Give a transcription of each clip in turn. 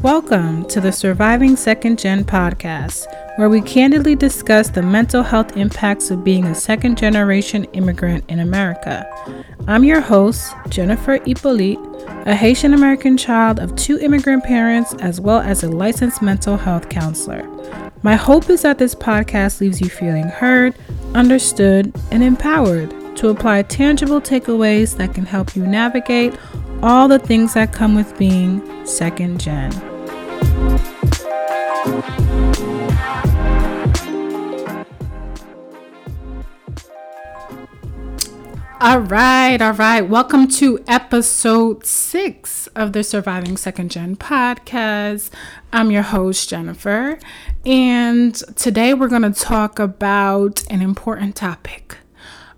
Welcome to the Surviving Second Gen podcast, where we candidly discuss the mental health impacts of being a second generation immigrant in America. I'm your host, Jennifer Hippolyte, a Haitian American child of two immigrant parents, as well as a licensed mental health counselor. My hope is that this podcast leaves you feeling heard, understood, and empowered to apply tangible takeaways that can help you navigate all the things that come with being second gen. All right, all right. Welcome to episode six of the Surviving Second Gen podcast. I'm your host, Jennifer, and today we're going to talk about an important topic.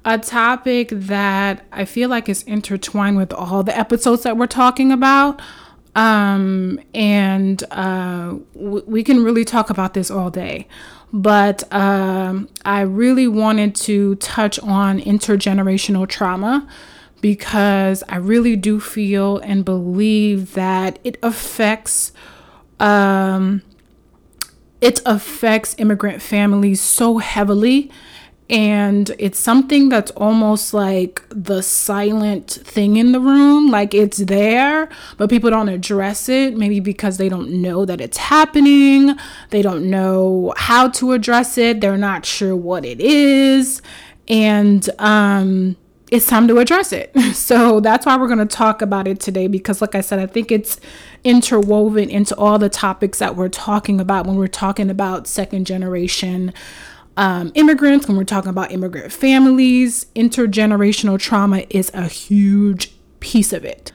A topic that I feel like is intertwined with all the episodes that we're talking about. Um, and uh, w- we can really talk about this all day but um, I really wanted to touch on intergenerational trauma because I really do feel and believe that it affects um, it affects immigrant families so heavily and it's something that's almost like the silent thing in the room like it's there but people don't address it maybe because they don't know that it's happening. They don't know how to address it. They're not sure what it is. And um it's time to address it. So that's why we're going to talk about it today because, like I said, I think it's interwoven into all the topics that we're talking about when we're talking about second generation um, immigrants, when we're talking about immigrant families, intergenerational trauma is a huge piece of it.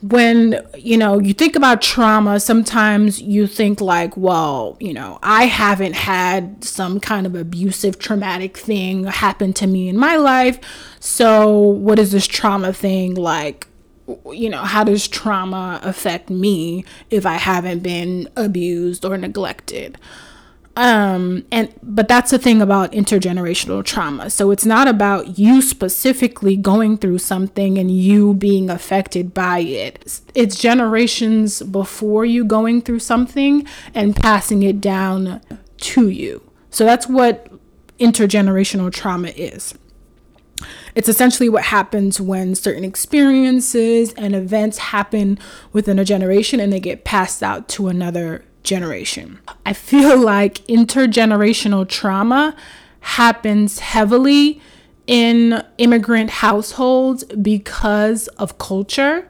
When you know you think about trauma, sometimes you think like, well, you know, I haven't had some kind of abusive, traumatic thing happen to me in my life. So, what is this trauma thing like? you know, how does trauma affect me if I haven't been abused or neglected? Um and but that's the thing about intergenerational trauma. So it's not about you specifically going through something and you being affected by it. It's generations before you going through something and passing it down to you. So that's what intergenerational trauma is. It's essentially what happens when certain experiences and events happen within a generation and they get passed out to another generation. I feel like intergenerational trauma happens heavily in immigrant households because of culture.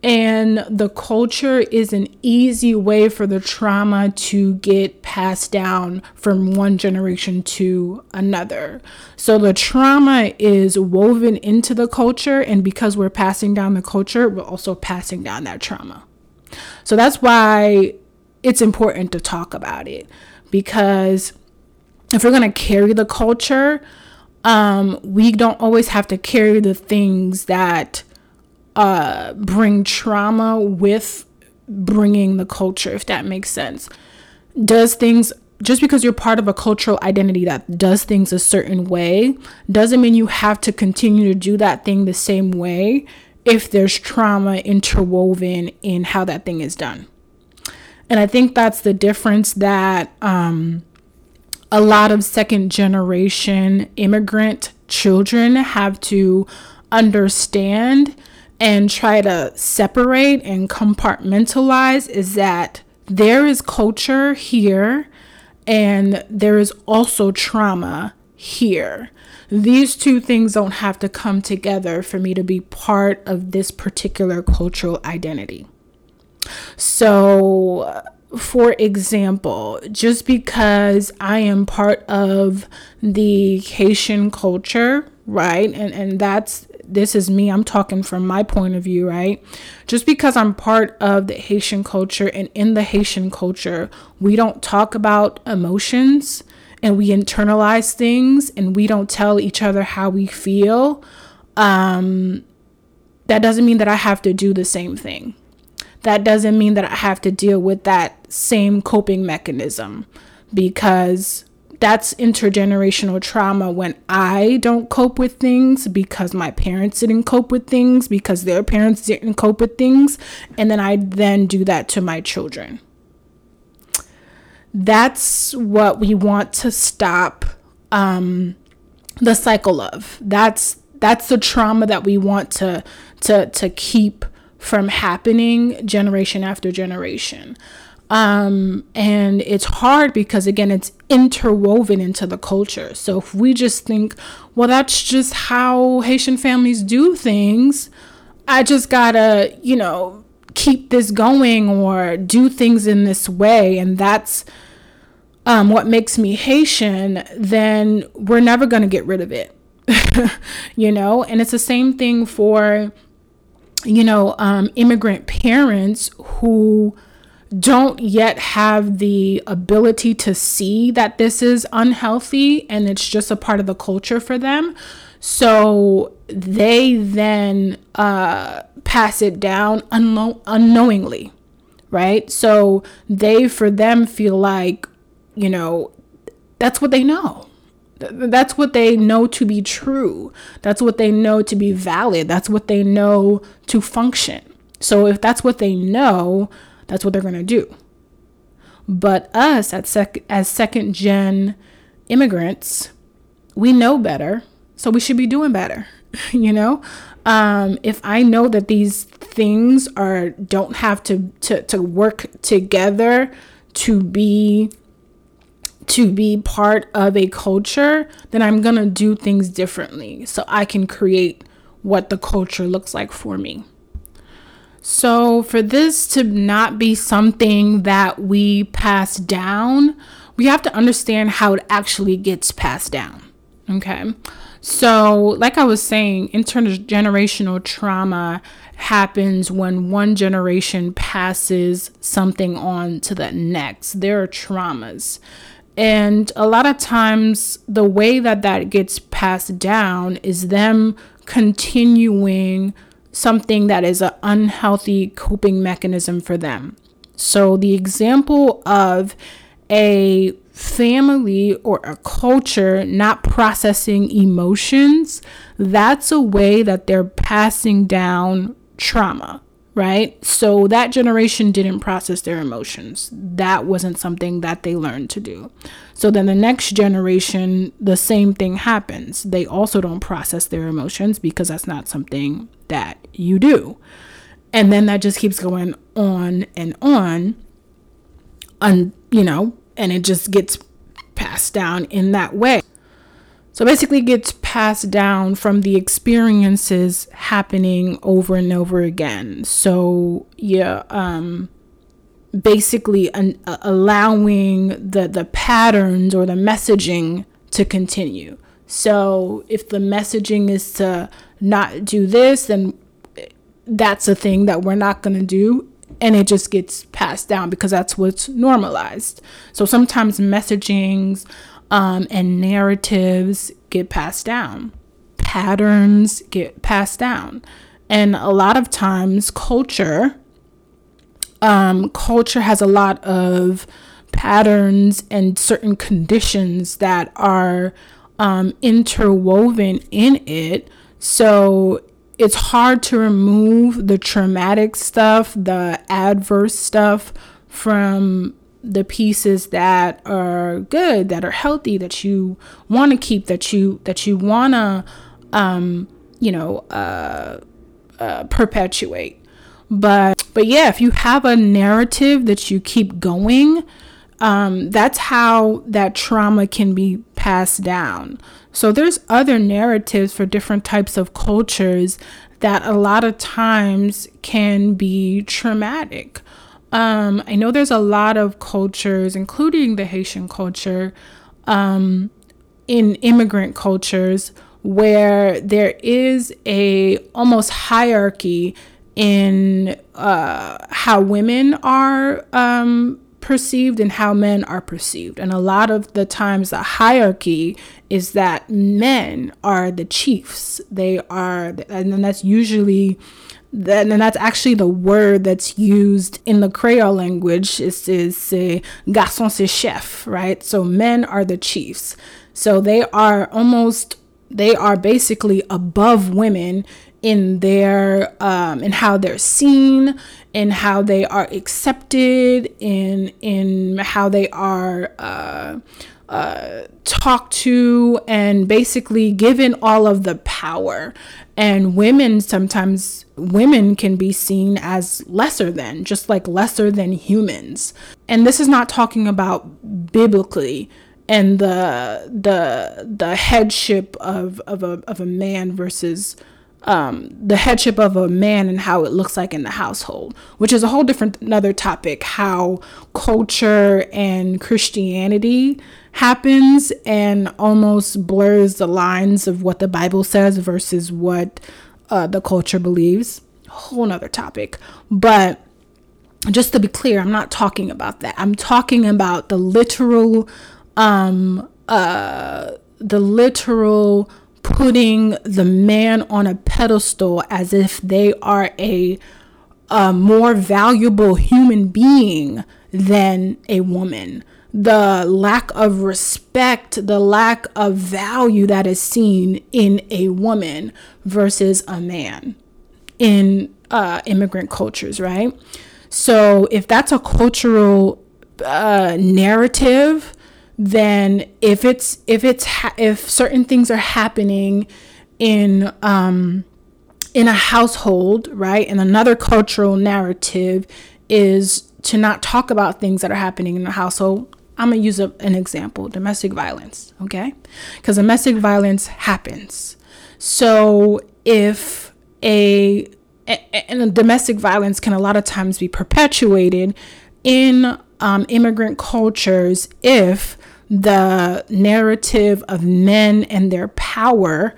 And the culture is an easy way for the trauma to get passed down from one generation to another. So the trauma is woven into the culture, and because we're passing down the culture, we're also passing down that trauma. So that's why it's important to talk about it because if we're going to carry the culture, um, we don't always have to carry the things that uh, bring trauma with bringing the culture, if that makes sense. Does things just because you're part of a cultural identity that does things a certain way doesn't mean you have to continue to do that thing the same way if there's trauma interwoven in how that thing is done. And I think that's the difference that um, a lot of second generation immigrant children have to understand and try to separate and compartmentalize is that there is culture here and there is also trauma here. These two things don't have to come together for me to be part of this particular cultural identity. So, for example, just because I am part of the Haitian culture, right? And and that's this is me. I'm talking from my point of view, right? Just because I'm part of the Haitian culture and in the Haitian culture, we don't talk about emotions and we internalize things and we don't tell each other how we feel. Um that doesn't mean that I have to do the same thing that doesn't mean that I have to deal with that same coping mechanism because that's intergenerational trauma when I don't cope with things because my parents didn't cope with things because their parents didn't cope with things and then I then do that to my children. That's what we want to stop um, the cycle of. That's that's the trauma that we want to to to keep from happening generation after generation. Um, and it's hard because, again, it's interwoven into the culture. So if we just think, well, that's just how Haitian families do things, I just gotta, you know, keep this going or do things in this way, and that's um, what makes me Haitian, then we're never gonna get rid of it. you know, and it's the same thing for, you know, um, immigrant parents who don't yet have the ability to see that this is unhealthy and it's just a part of the culture for them. So they then uh, pass it down unknow- unknowingly, right? So they, for them, feel like, you know, that's what they know. That's what they know to be true. That's what they know to be valid. That's what they know to function. So if that's what they know, that's what they're going to do. But us at sec- as second gen immigrants, we know better, so we should be doing better. you know, um, if I know that these things are don't have to to to work together to be to be part of a culture, then I'm gonna do things differently so I can create what the culture looks like for me. So, for this to not be something that we pass down, we have to understand how it actually gets passed down. Okay. So, like I was saying, intergenerational trauma happens when one generation passes something on to the next. There are traumas. And a lot of times, the way that that gets passed down is them continuing something that is an unhealthy coping mechanism for them. So, the example of a family or a culture not processing emotions, that's a way that they're passing down trauma, right? So that generation didn't process their emotions. That wasn't something that they learned to do. So then the next generation, the same thing happens. They also don't process their emotions because that's not something that you do. And then that just keeps going on and on. And, you know, and it just gets passed down in that way. So basically it gets passed down from the experiences happening over and over again. So yeah, um basically an, uh, allowing the the patterns or the messaging to continue. So if the messaging is to not do this, then that's a thing that we're not going to do. And it just gets passed down because that's what's normalized. So sometimes messagings um, and narratives get passed down, patterns get passed down. And a lot of times, culture, um, culture has a lot of patterns and certain conditions that are um, interwoven in it. So it's hard to remove the traumatic stuff, the adverse stuff from the pieces that are good, that are healthy, that you want to keep, that you that you want to, um, you know, uh, uh, perpetuate. But but yeah, if you have a narrative that you keep going, um, that's how that trauma can be passed down. So there's other narratives for different types of cultures that a lot of times can be traumatic. Um, I know there's a lot of cultures, including the Haitian culture, um, in immigrant cultures where there is a almost hierarchy in uh, how women are um, perceived and how men are perceived. And a lot of the times, the hierarchy is that men are the chiefs. They are, and then that's usually then and that's actually the word that's used in the Creole language is is garçon c'est chef, right? So men are the chiefs. So they are almost they are basically above women in their um, in how they're seen in how they are accepted in in how they are uh, uh, talked to and basically given all of the power. And women sometimes women can be seen as lesser than just like lesser than humans. And this is not talking about biblically and the the the headship of of a of a man versus um, the headship of a man and how it looks like in the household, which is a whole different another topic. How culture and Christianity happens and almost blurs the lines of what the Bible says versus what uh, the culture believes. Whole nother topic, but just to be clear, I'm not talking about that. I'm talking about the literal, um, uh, the literal putting the man on a pedestal as if they are a, a more valuable human being than a woman. The lack of respect, the lack of value that is seen in a woman versus a man in uh, immigrant cultures, right? So, if that's a cultural uh, narrative then if it's if it's ha- if certain things are happening in um in a household right and another cultural narrative is to not talk about things that are happening in the household i'm going to use a, an example domestic violence okay? Because domestic violence happens. So if a and domestic violence can a lot of times be perpetuated in um, immigrant cultures if the narrative of men and their power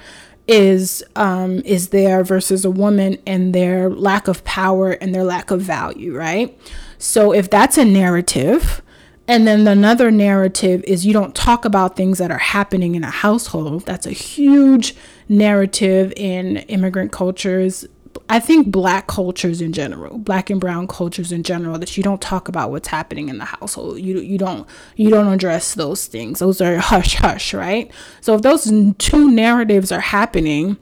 is um, is there versus a woman and their lack of power and their lack of value, right? So if that's a narrative, and then another narrative is you don't talk about things that are happening in a household. That's a huge narrative in immigrant cultures, I think black cultures in general, black and brown cultures in general, that you don't talk about what's happening in the household. You you don't you don't address those things. Those are hush hush, right? So if those two narratives are happening,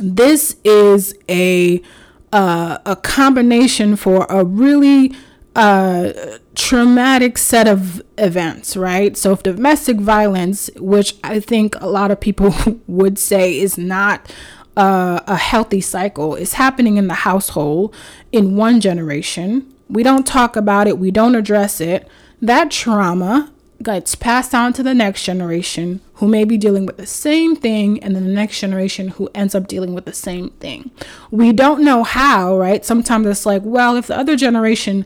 this is a uh, a combination for a really uh, traumatic set of events, right? So, if domestic violence, which I think a lot of people would say is not uh, a healthy cycle is happening in the household in one generation. We don't talk about it, we don't address it. That trauma gets passed on to the next generation who may be dealing with the same thing, and then the next generation who ends up dealing with the same thing. We don't know how, right? Sometimes it's like, well, if the other generation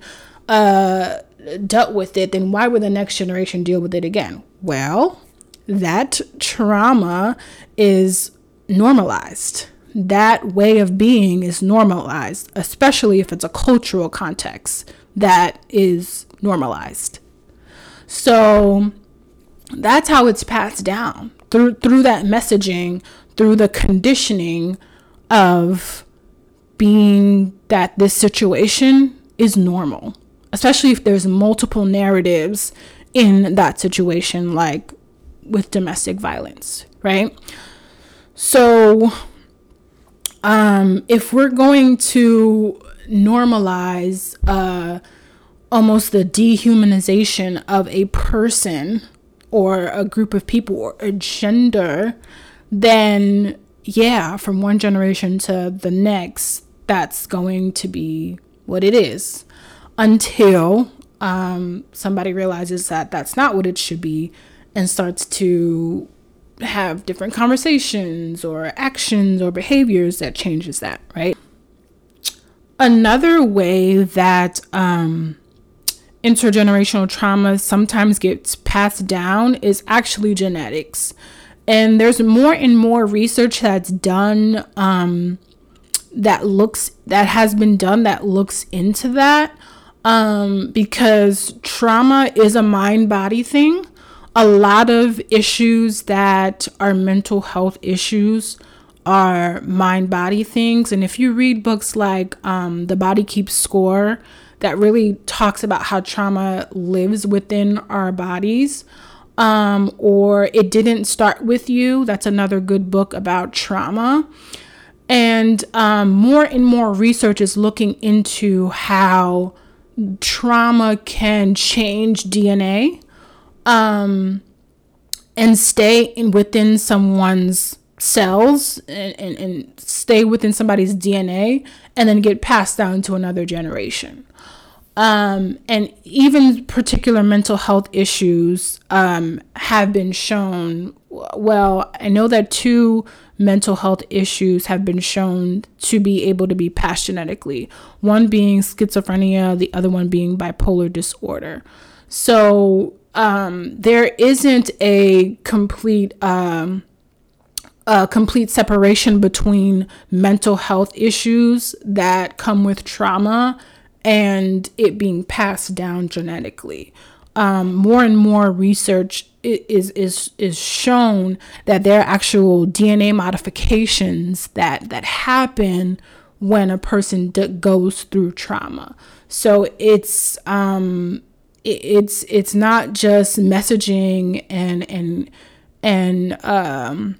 uh, dealt with it, then why would the next generation deal with it again? Well, that trauma is normalized. That way of being is normalized, especially if it's a cultural context that is normalized. So that's how it's passed down through through that messaging, through the conditioning of being that this situation is normal, especially if there's multiple narratives in that situation, like with domestic violence, right? So, um, if we're going to normalize uh, almost the dehumanization of a person or a group of people or a gender, then yeah, from one generation to the next, that's going to be what it is. Until um, somebody realizes that that's not what it should be and starts to have different conversations or actions or behaviors that changes that, right? Another way that um, intergenerational trauma sometimes gets passed down is actually genetics. And there's more and more research that's done um, that looks that has been done that looks into that. um, because trauma is a mind body thing. A lot of issues that are mental health issues are mind body things. And if you read books like um, The Body Keeps Score, that really talks about how trauma lives within our bodies. Um, or It Didn't Start With You, that's another good book about trauma. And um, more and more research is looking into how trauma can change DNA um, and stay in within someone's cells and, and, and stay within somebody's DNA and then get passed down to another generation. Um, and even particular mental health issues um, have been shown. Well, I know that two mental health issues have been shown to be able to be passed genetically one being schizophrenia, the other one being bipolar disorder. So um, there isn't a complete. Um, a complete separation between mental health issues that come with trauma and it being passed down genetically. Um, more and more research is is is shown that there are actual DNA modifications that that happen when a person d- goes through trauma. So it's um, it's it's not just messaging and and and um,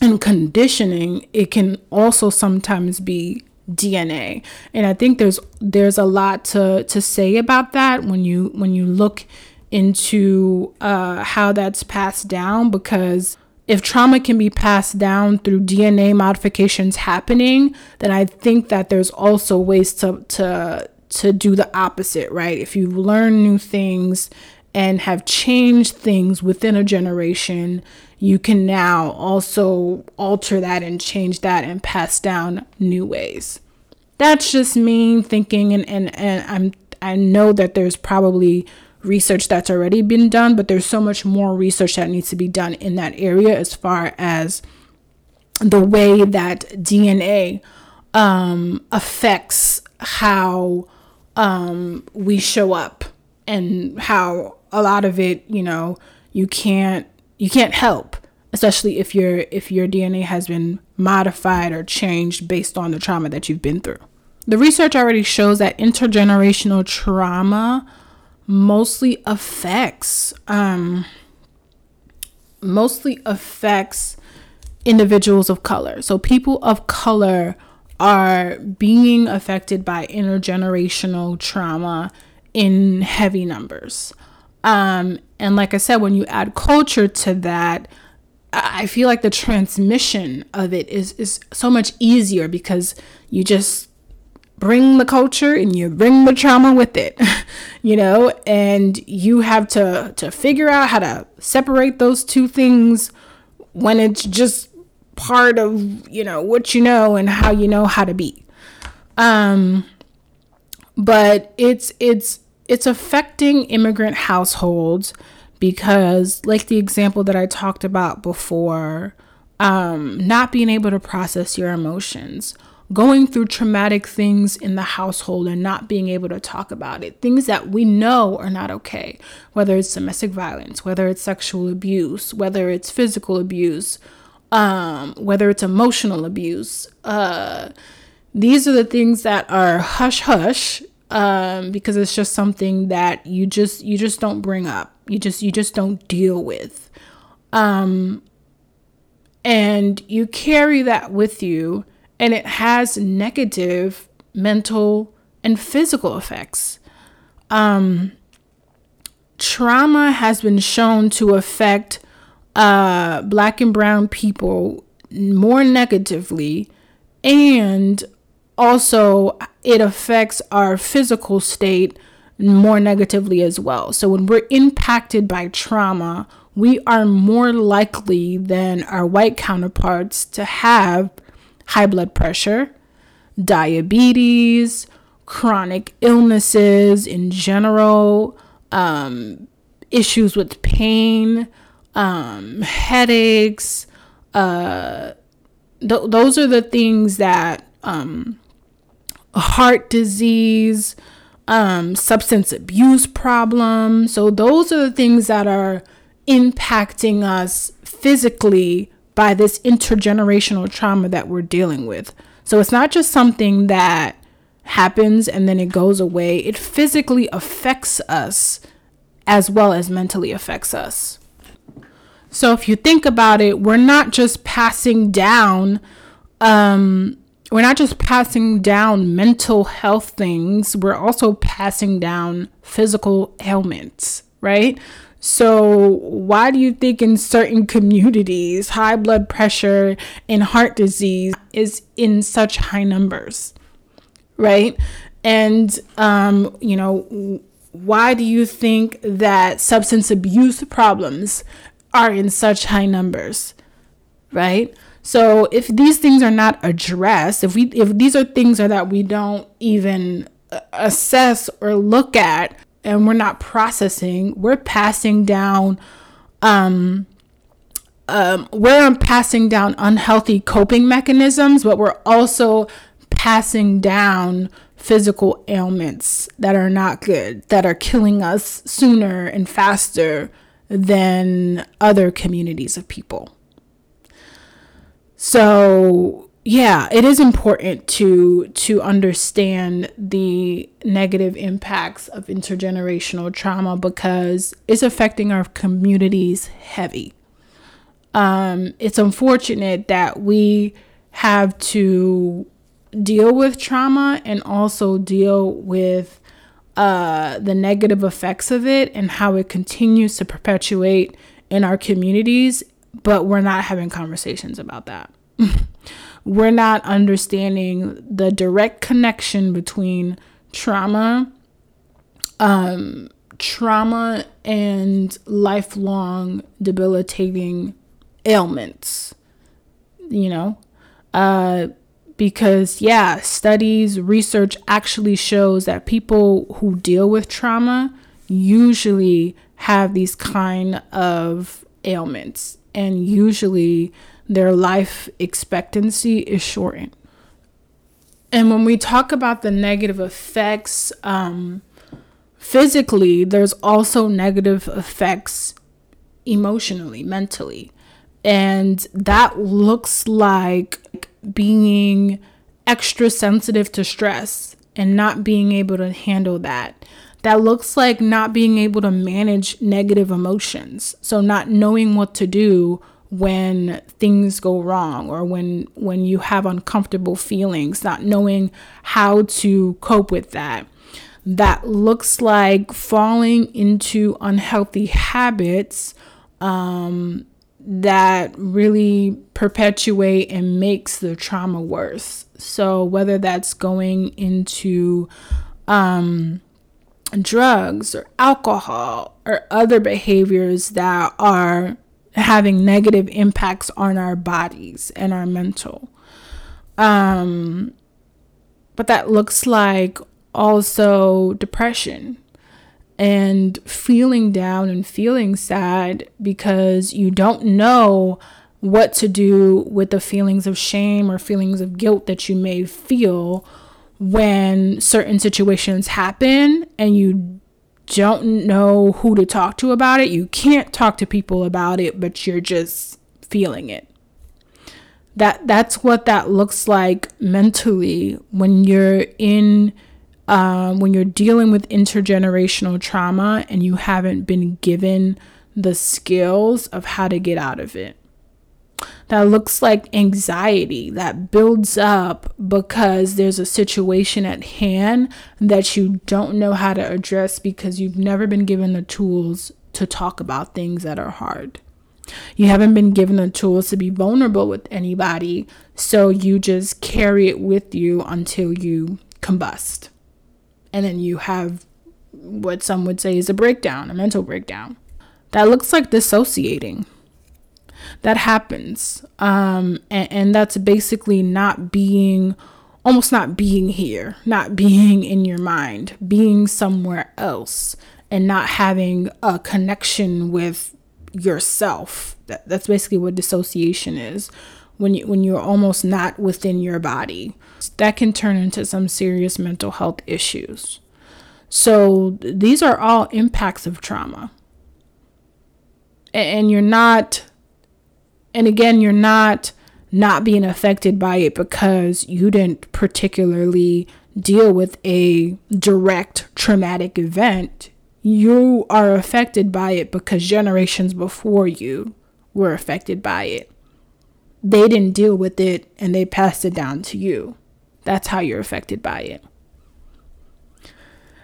and conditioning. It can also sometimes be DNA. And I think there's there's a lot to to say about that when you when you look into uh, how that's passed down because if trauma can be passed down through DNA modifications happening, then I think that there's also ways to to to do the opposite, right? If you learn new things and have changed things within a generation, you can now also alter that and change that and pass down new ways. That's just me thinking and, and, and I'm I know that there's probably research that's already been done, but there's so much more research that needs to be done in that area as far as the way that DNA um, affects how um, we show up and how a lot of it, you know, you can't you can't help, especially if your if your DNA has been modified or changed based on the trauma that you've been through. The research already shows that intergenerational trauma mostly affects um, mostly affects individuals of color. So people of color are being affected by intergenerational trauma in heavy numbers. Um, and like I said, when you add culture to that, I feel like the transmission of it is is so much easier because you just bring the culture and you bring the trauma with it you know and you have to to figure out how to separate those two things when it's just part of you know what you know and how you know how to be. Um but it's it's it's affecting immigrant households because like the example that I talked about before um not being able to process your emotions going through traumatic things in the household and not being able to talk about it, things that we know are not okay, whether it's domestic violence, whether it's sexual abuse, whether it's physical abuse, um, whether it's emotional abuse. Uh, these are the things that are hush hush um, because it's just something that you just you just don't bring up. You just you just don't deal with. Um, and you carry that with you and it has negative mental and physical effects. Um, trauma has been shown to affect uh, black and brown people more negatively, and also it affects our physical state more negatively as well. So, when we're impacted by trauma, we are more likely than our white counterparts to have high blood pressure, diabetes, chronic illnesses in general, um, issues with pain, um, headaches. Uh, th- those are the things that um, heart disease, um, substance abuse problems. So, those are the things that are impacting us physically by this intergenerational trauma that we're dealing with. So, it's not just something that happens and then it goes away, it physically affects us as well as mentally affects us. So, if you think about it, we're not just passing down um, we're not just passing down mental health things, we're also passing down physical ailments, right? So, why do you think in certain communities high blood pressure and heart disease is in such high numbers, right? And, um, you know, why do you think that substance abuse problems are in such high numbers, right? So if these things are not addressed, if we if these are things that we don't even uh, assess or look at and we're not processing, we're passing down um um, we're passing down unhealthy coping mechanisms, but we're also passing down physical ailments that are not good, that are killing us sooner and faster than other communities of people. So, yeah, it is important to to understand the negative impacts of intergenerational trauma because it's affecting our communities heavy. Um, it's unfortunate that we have to deal with trauma and also deal with uh, the negative effects of it and how it continues to perpetuate in our communities but we're not having conversations about that. we're not understanding the direct connection between trauma, um, trauma and lifelong debilitating ailments. You know, uh, because yeah, studies, research actually shows that people who deal with trauma usually have these kind of ailments and usually their life expectancy is shortened. And when we talk about the negative effects um, physically, there's also negative effects emotionally, mentally. And that looks like being extra sensitive to stress and not being able to handle that that looks like not being able to manage negative emotions. So not knowing what to do when things go wrong or when when you have uncomfortable feelings, not knowing how to cope with that. That looks like falling into unhealthy habits um, that really perpetuate and makes the trauma worse. So whether that's going into um, drugs or alcohol or other behaviors that are having negative impacts on our bodies and our mental. Um, but that looks like also depression and feeling down and feeling sad because you don't know what to do with the feelings of shame or feelings of guilt that you may feel when certain situations happen and you don't know who to talk to about it. You can't talk to people about it, but you're just feeling it. That that's what that looks like mentally when you're in um, when you're dealing with intergenerational trauma and you haven't been given the skills of how to get out of it that looks like anxiety that builds up because there's a situation at hand that you don't know how to address because you've never been given the tools to talk about things that are hard. You haven't been given the tools to be vulnerable with anybody, so you just carry it with you until you combust. And then you have what some would say is a breakdown, a mental breakdown. That looks like dissociating that happens. Um, and, and that's basically not being, almost not being here, not being in your mind, being somewhere else, and not having a connection with yourself. That, that's basically what dissociation is. When you when you're almost not within your body, that can turn into some serious mental health issues. So these are all impacts of trauma. And you're not, and again, you're not not being affected by it because you didn't particularly deal with a direct traumatic event. You are affected by it because generations before you were affected by it. They didn't deal with it and they passed it down to you. That's how you're affected by it.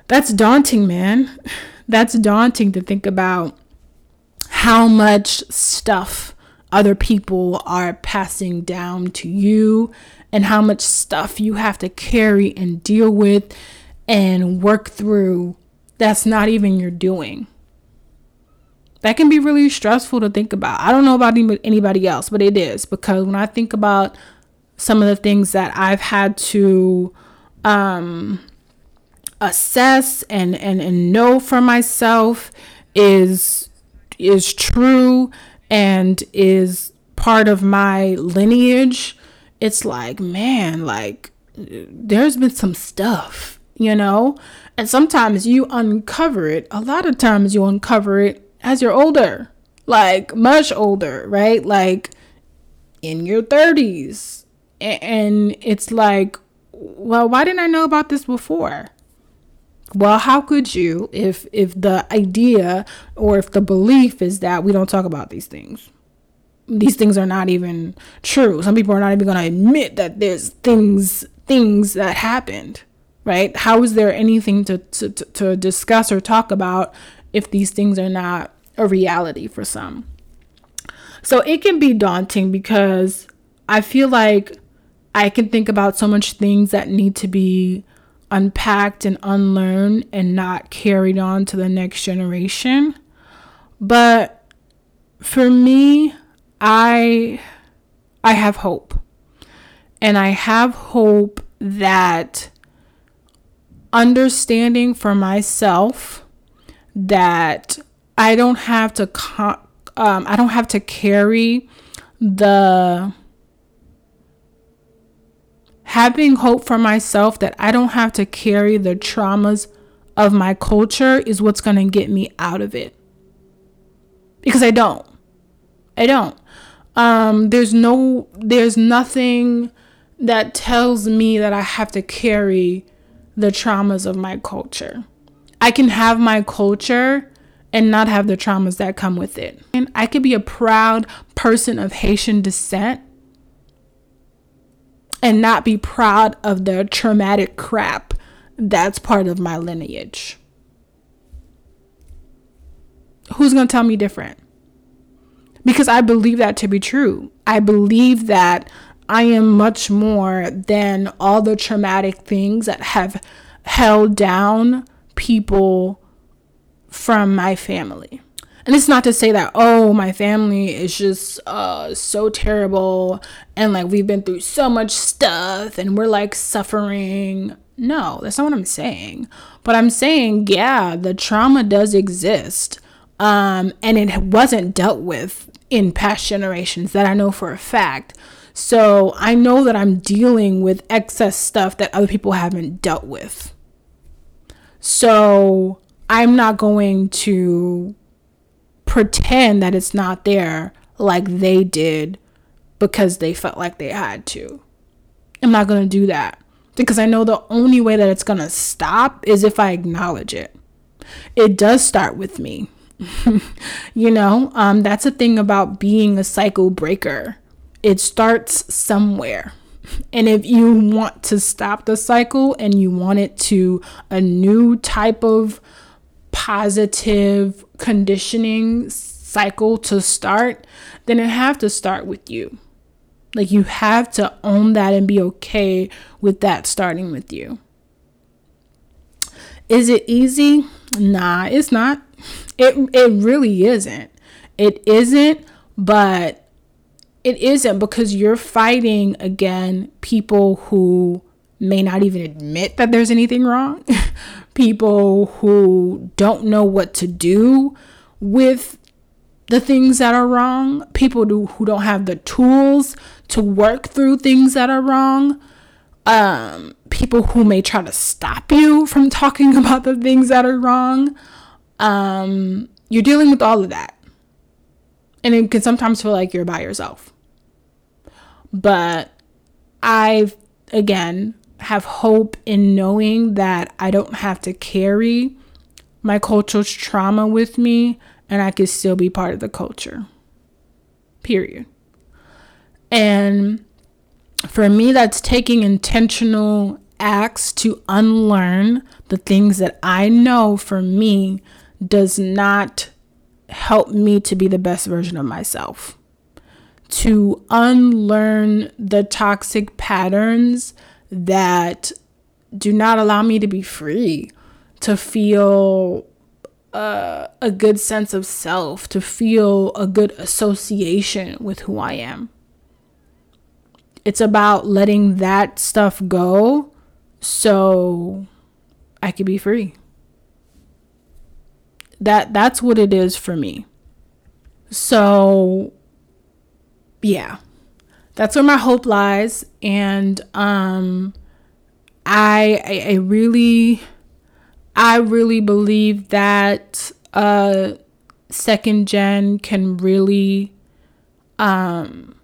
That's daunting, man. That's daunting to think about how much stuff other people are passing down to you and how much stuff you have to carry and deal with and work through that's not even your doing. That can be really stressful to think about. I don't know about anybody else, but it is because when I think about some of the things that I've had to um, assess and, and, and know for myself is is true and is part of my lineage, it's like, man, like there's been some stuff, you know? And sometimes you uncover it. A lot of times you uncover it as you're older, like much older, right? Like in your 30s. And it's like, well, why didn't I know about this before? Well, how could you if if the idea or if the belief is that we don't talk about these things? These things are not even true. Some people are not even going to admit that there's things things that happened, right? How is there anything to, to to discuss or talk about if these things are not a reality for some? So it can be daunting because I feel like I can think about so much things that need to be unpacked and unlearned and not carried on to the next generation. But for me, I I have hope. And I have hope that understanding for myself that I don't have to um, I don't have to carry the having hope for myself that I don't have to carry the traumas of my culture is what's going to get me out of it. Because I don't. I don't. Um, there's no, there's nothing that tells me that I have to carry the traumas of my culture. I can have my culture and not have the traumas that come with it. And I could be a proud person of Haitian descent and not be proud of the traumatic crap that's part of my lineage. Who's going to tell me different? Because I believe that to be true. I believe that I am much more than all the traumatic things that have held down people from my family. And it's not to say that, oh, my family is just uh, so terrible and like we've been through so much stuff and we're like suffering. No, that's not what I'm saying. But I'm saying, yeah, the trauma does exist. Um, and it wasn't dealt with in past generations that I know for a fact. So I know that I'm dealing with excess stuff that other people haven't dealt with. So I'm not going to pretend that it's not there like they did because they felt like they had to. I'm not going to do that because I know the only way that it's going to stop is if I acknowledge it. It does start with me. you know, um, that's the thing about being a cycle breaker. It starts somewhere. And if you want to stop the cycle and you want it to a new type of positive conditioning cycle to start, then it have to start with you. Like you have to own that and be okay with that starting with you. Is it easy? Nah, it's not. It it really isn't. It isn't, but it isn't because you're fighting again people who may not even admit that there's anything wrong, people who don't know what to do with the things that are wrong, people do, who don't have the tools to work through things that are wrong, um, people who may try to stop you from talking about the things that are wrong. Um, you're dealing with all of that. And it can sometimes feel like you're by yourself. But I've, again, have hope in knowing that I don't have to carry my cultural trauma with me and I could still be part of the culture. Period. And for me, that's taking intentional acts to unlearn the things that I know for me does not help me to be the best version of myself. To unlearn the toxic patterns that do not allow me to be free, to feel uh, a good sense of self, to feel a good association with who I am. It's about letting that stuff go so I can be free. That that's what it is for me. So yeah. That's where my hope lies and um I I, really I really believe that uh second gen can really um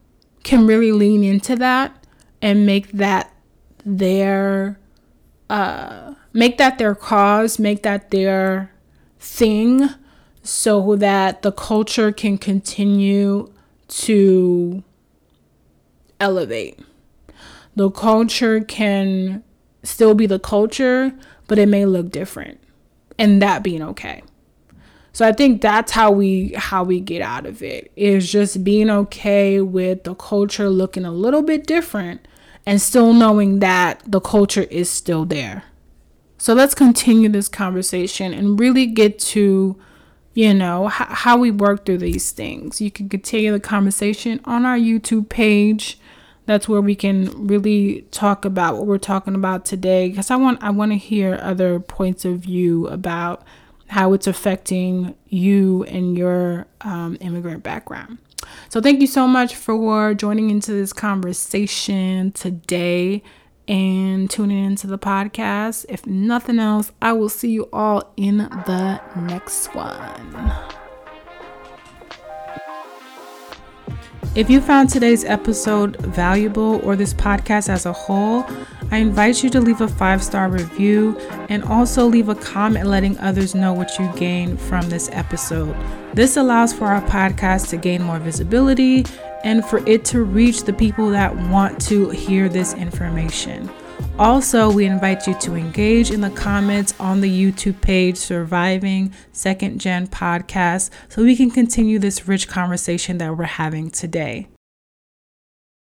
can really lean into that and make that their uh make that their cause, make that their thing so that the culture can continue to elevate. The culture can still be the culture, but it may look different. And that being okay. So I think that's how we how we get out of it is just being okay with the culture looking a little bit different and still knowing that the culture is still there. So let's continue this conversation and really get to, you know, h- how we work through these things. You can continue the conversation on our YouTube page. That's where we can really talk about what we're talking about today because I want I want to hear other points of view about how it's affecting you and your um, immigrant background. So, thank you so much for joining into this conversation today and tuning into the podcast. If nothing else, I will see you all in the next one. If you found today's episode valuable or this podcast as a whole, I invite you to leave a five star review and also leave a comment letting others know what you gained from this episode. This allows for our podcast to gain more visibility and for it to reach the people that want to hear this information. Also, we invite you to engage in the comments on the YouTube page Surviving Second Gen Podcast so we can continue this rich conversation that we're having today.